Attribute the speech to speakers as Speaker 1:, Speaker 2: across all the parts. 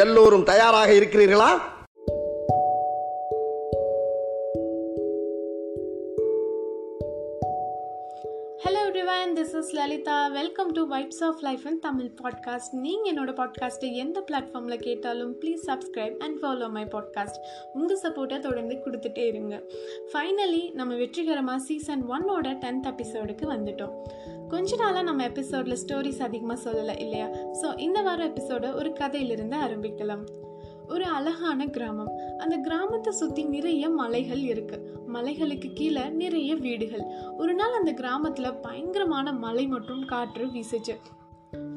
Speaker 1: எல்லோரும் தயாராக இருக்கிறீர்களா?
Speaker 2: Everyone this is Lalitha welcome to vibes of life and Tamil podcast நீங்கள் என்னோட பாட்காஸ்ட்டை எந்த பிளாட்ஃபார்மில் கேட்டாலும் please subscribe and follow my podcast உங்கள் சப்போர்ட்டை தொடர்ந்து கொடுத்துட்டே இருங்க. ஃபைனலி நம்ம வெற்றிகரமாக சீசன் ஒன்னோட டென்த் எபிசோடுக்கு வந்துட்டோம். கொஞ்ச நாளாக நம்ம எபிசோடில் ஸ்டோரிஸ் அதிகமாக சொல்லலை இல்லையா? ஸோ இந்த வாரம் எபிசோட ஒரு கதையிலிருந்து ஆரம்பிக்கலாம். ஒரு அழகான கிராமம். அந்த கிராமத்தை சுத்தி நிறைய மலைகள் இருக்கு. மலைகளுக்கு கீழே நிறைய வீடுகள். ஒரு நாள் அந்த கிராமத்துல பயங்கரமான மலை மற்றும் காற்று வீசுச்சு.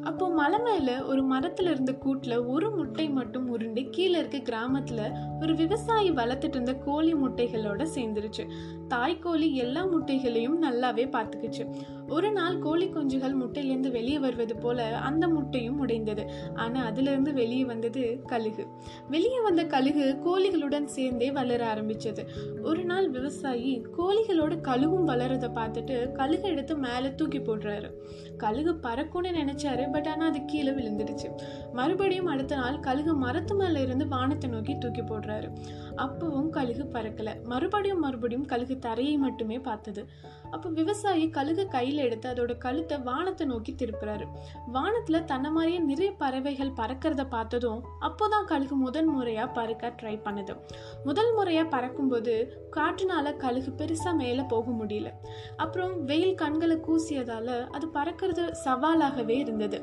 Speaker 2: அப்போ மலை மேல ஒரு மரத்துல இருந்த கூட்டுல ஒரு முட்டை மட்டும் உருண்டு கீழே இருக்க கிராமத்துல ஒரு விவசாயி வளர்த்துட்டு இருந்த கோழி முட்டைகளோட சேர்ந்துருச்சு. தாய் கோழி எல்லா முட்டைகளையும் நல்லாவே பார்த்துக்குச்சு. ஒரு நாள் கோழி குஞ்சுகள் முட்டையிலேருந்து வெளியே வருவது போல அந்த முட்டையும் உடைந்தது. ஆனா அதிலிருந்து வெளியே வந்தது கழுகு. வெளியே வந்த கழுகு கோழிகளுடன் சேர்ந்தே வளர ஆரம்பிச்சது. ஒரு நாள் விவசாயி கோழிகளோட கழுகும் வளரத பார்த்துட்டு கழுகு எடுத்து மேலே தூக்கி போடுறாரு. கழுகு பறக்கும்னு நினைச்சாரு பட் ஆனா அது கீழே விழுந்துடுச்சு. மறுபடியும் அடுத்த நாள் கழுகு மரத்து மேல இருந்து வானத்தை நோக்கி தூக்கி போடுறாரு. அப்பவும் கழுகு பறக்கல. மறுபடியும் மறுபடியும் கழுகு தரையை மட்டுமே பார்த்தது. அப்போ விவசாயி கழுகு கையில எடுத்து அதோட கழுத்தை வானத்தை நோக்கி திருப்புறாரு. வானத்துல தன்னை மாதிரியே நிறைய பறவைகள் பறக்கிறத பார்த்ததும் அப்போதான் கழுகு முதன் முறையா பறக்க ட்ரை பண்ணுது. முதல் முறையா பறக்கும்போது காற்றுனால கழுகு பெருசா மேல போக முடியல. அப்புறம் வெயில் கண்களை கூசியதால அது பறக்கிறது சவாலாகவே இருந்தது.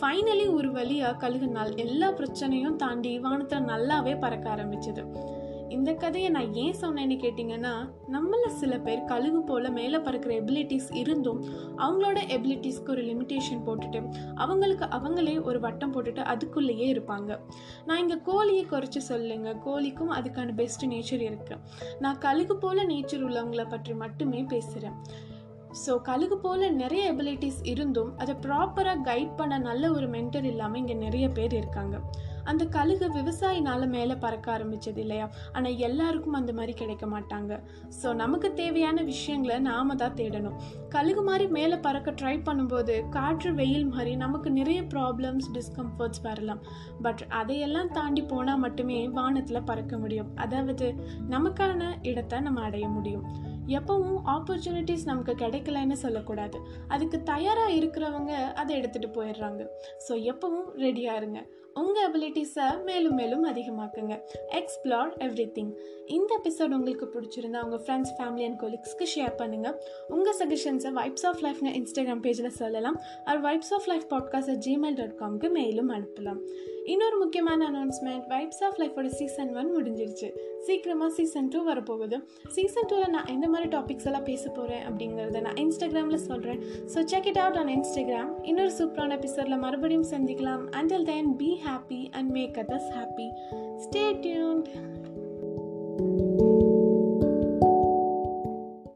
Speaker 2: ஃபைனலி ஒரு வழியா கழுகு நாள் எல்லா பிரச்சனையும் தாண்டி வானத்துல நல்லாவே பறக்க ஆரம்பிச்சது. இந்த கதையை நான் ஏன் சொன்னேன்னு கேட்டிங்கன்னா நம்மள சில பேர் கழுகு போல மேலே பறக்கிற எபிலிட்டிஸ் இருந்தும் அவங்களோட எபிலிட்டிஸ்க்கு ஒரு லிமிட்டேஷன் போட்டுட்டு அவங்களுக்கு அவங்களே ஒரு வட்டம் போட்டுட்டு அதுக்குள்ளேயே இருப்பாங்க. நான் இங்கே கோழியை குறைச்சி சொல்லுங்க. கோழிக்கும் அதுக்கான பெஸ்ட் நேச்சர் இருக்குது நான் கழுகு போல நேச்சர் உள்ளவங்களை பற்றி மட்டுமே பேசுகிறேன் ஸோ கழுகு போல நிறைய எபிலிட்டிஸ் இருந்தும் அதை ப்ராப்பராக கைட் பண்ண நல்ல ஒரு மென்டர் இல்லாமல் இங்கே நிறைய பேர் இருக்காங்க. அந்த கழுகு விவசாயினால மேலே பறக்க ஆரம்பிச்சது இல்லையா? ஆனால் எல்லாருக்கும் அந்த மாதிரி கிடைக்க மாட்டாங்க. ஸோ நமக்கு தேவையான விஷயங்களை நாம தான் தேடணும். கழுகு மாதிரி மேலே பறக்க ட்ரை பண்ணும்போது காற்று வெயில் மாதிரி நமக்கு நிறைய ப்ராப்ளம்ஸ் டிஸ்கம்ஃபர்ட்ஸ் வரலாம். பட் அதையெல்லாம் தாண்டி போனால் மட்டுமே வானத்தில் பறக்க முடியும். அதாவது நமக்கான இடத்தை நம்ம அடைய முடியும். எப்பவும் ஆப்பர்ச்சுனிட்டிஸ் நமக்கு கிடைக்கலன்னு சொல்லக்கூடாது. அதுக்கு தயாராக இருக்கிறவங்க அதை எடுத்துகிட்டு போயிடுறாங்க. ஸோ எப்பவும் ரெடியாக இருங்க. உங்கள் அபிலிட்டிஸை மேலும் மேலும் அதிகமாக்குங்க. எக்ஸ்ப்ளோர் எவ்ரி திங் இந்த எபிசோட் உங்களுக்கு பிடிச்சிருந்தா உங்கள் ஃப்ரெண்ட்ஸ் ஃபேமிலி அண்ட் கொலீக்ஸ்க்கு ஷேர் பண்ணுங்கள் உங்கள் சஜஷன்ஸை வைப்ஸ் ஆஃப் லைஃப்னு இன்ஸ்டாகிராம் பேஜில் சொல்லலாம். அவர் vibes of life podcast Gmail dot காம்க்கு மெயிலும் அனுப்பலாம். இன்னொரு முக்கியமான அனௌன்ஸ்மெண்ட் வைப்ஸ் ஆஃப் லைஃபோட சீசன் ஒன் முடிஞ்சிருச்சு. சீக்கிரமாக சீசன் டூ வரப்போகுது. சீசன் டூவில் நான் எந்த மாதிரி டாபிக்ஸ் எல்லாம் பேச போகிறேன் அப்படிங்கிறத நான் இன்ஸ்டாகிராமில் சொல்கிறேன் so check it out on Instagram இன்னொரு சூப்பரான எபிசோடில் மறுபடியும் சந்திக்கலாம். Until then be happy and make others happy. Stay tuned.